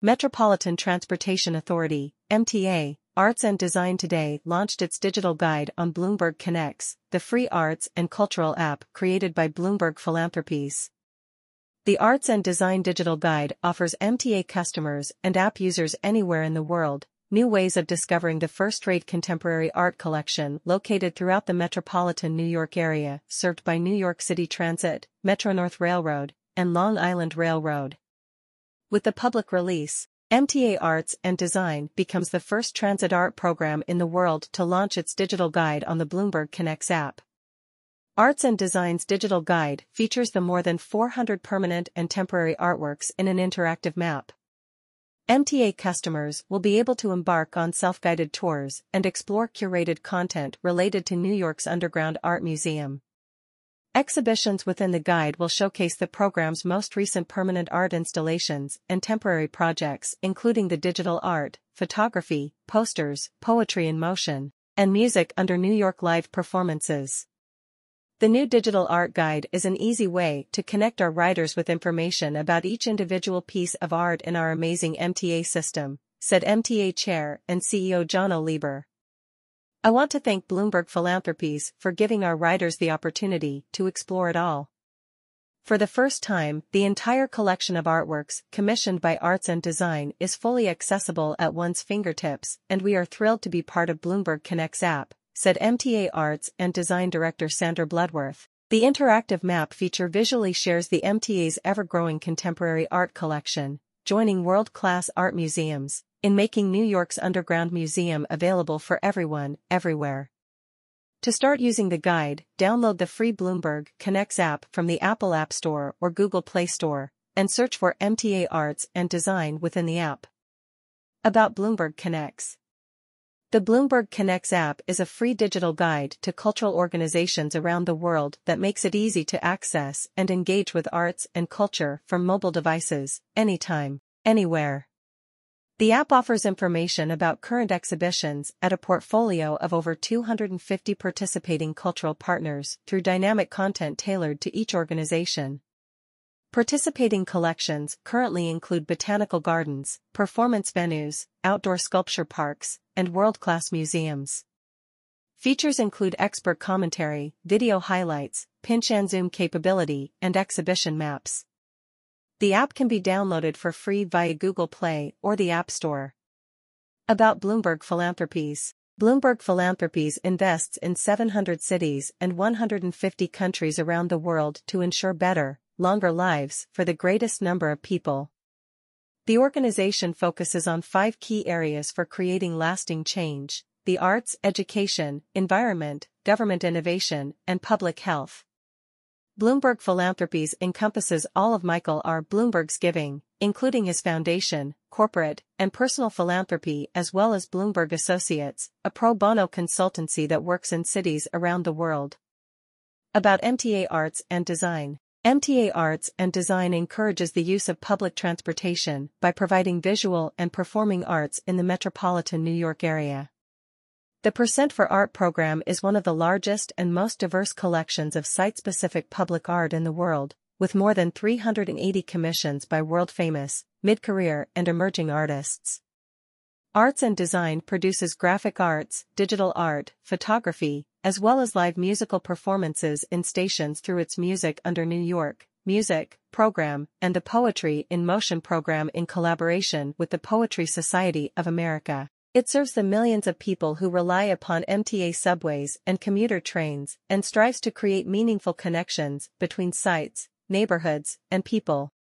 Metropolitan Transportation Authority, MTA, Arts and Design Today launched its digital guide on Bloomberg Connects, the free arts and cultural app created by Bloomberg Philanthropies. The Arts and Design Digital Guide offers MTA customers and app users anywhere in the world new ways of discovering the first-rate contemporary art collection located throughout the metropolitan New York area, served by New York City Transit, Metro-North Railroad, and Long Island Railroad. With the public release, MTA Arts and Design becomes the first transit art program in the world to launch its digital guide on the Bloomberg Connects app. Arts and Design's digital guide features the more than 400 permanent and temporary artworks in an interactive map. MTA customers will be able to embark on self-guided tours and explore curated content related to New York's Underground Art Museum. Exhibitions within the guide will showcase the program's most recent permanent art installations and temporary projects including the digital art, photography, posters, poetry in motion, and music under New York Live performances. The new digital art guide is an easy way to connect our riders with information about each individual piece of art in our amazing MTA system, said MTA Chair and CEO Janno Lieber. I want to thank Bloomberg Philanthropies for giving our writers the opportunity to explore it all. For the first time, the entire collection of artworks commissioned by Arts and Design is fully accessible at one's fingertips, and we are thrilled to be part of Bloomberg Connects app, said MTA Arts and Design Director Sandra Bloodworth. The interactive map feature visually shares the MTA's ever-growing contemporary art collection, joining world-class art museums, in making New York's Underground Museum available for everyone, everywhere. To start using the guide, download the free Bloomberg Connects app from the Apple App Store or Google Play Store, and search for MTA Arts and Design within the app. About Bloomberg Connects The Bloomberg Connects app is a free digital guide to cultural organizations around the world that makes it easy to access and engage with arts and culture from mobile devices, anytime, anywhere. The app offers information about current exhibitions at a portfolio of over 250 participating cultural partners through dynamic content tailored to each organization. Participating collections currently include botanical gardens, performance venues, outdoor sculpture parks, and world-class museums. Features include expert commentary, video highlights, pinch and zoom capability, and exhibition maps. The app can be downloaded for free via Google Play or the App Store. About Bloomberg Philanthropies Bloomberg Philanthropies invests in 700 cities and 150 countries around the world to ensure better, longer lives for the greatest number of people. The organization focuses on five key areas for creating lasting change the arts, education, environment, government innovation, and public health. Bloomberg Philanthropies encompasses all of Michael R. Bloomberg's giving, including his foundation, corporate, and personal philanthropy as well as Bloomberg Associates, a pro bono consultancy that works in cities around the world. About MTA Arts and Design MTA Arts and Design encourages the use of public transportation by providing visual and performing arts in the metropolitan New York area. The Percent for Art program is one of the largest and most diverse collections of site-specific public art in the world, with more than 380 commissions by world-famous, mid-career and emerging artists. Arts and Design produces graphic arts, digital art, photography, as well as live musical performances in stations through its Music Under New York, Music, program, and the Poetry in Motion program in collaboration with the Poetry Society of America. It serves the millions of people who rely upon MTA subways and commuter trains and strives to create meaningful connections between sites, neighborhoods, and people.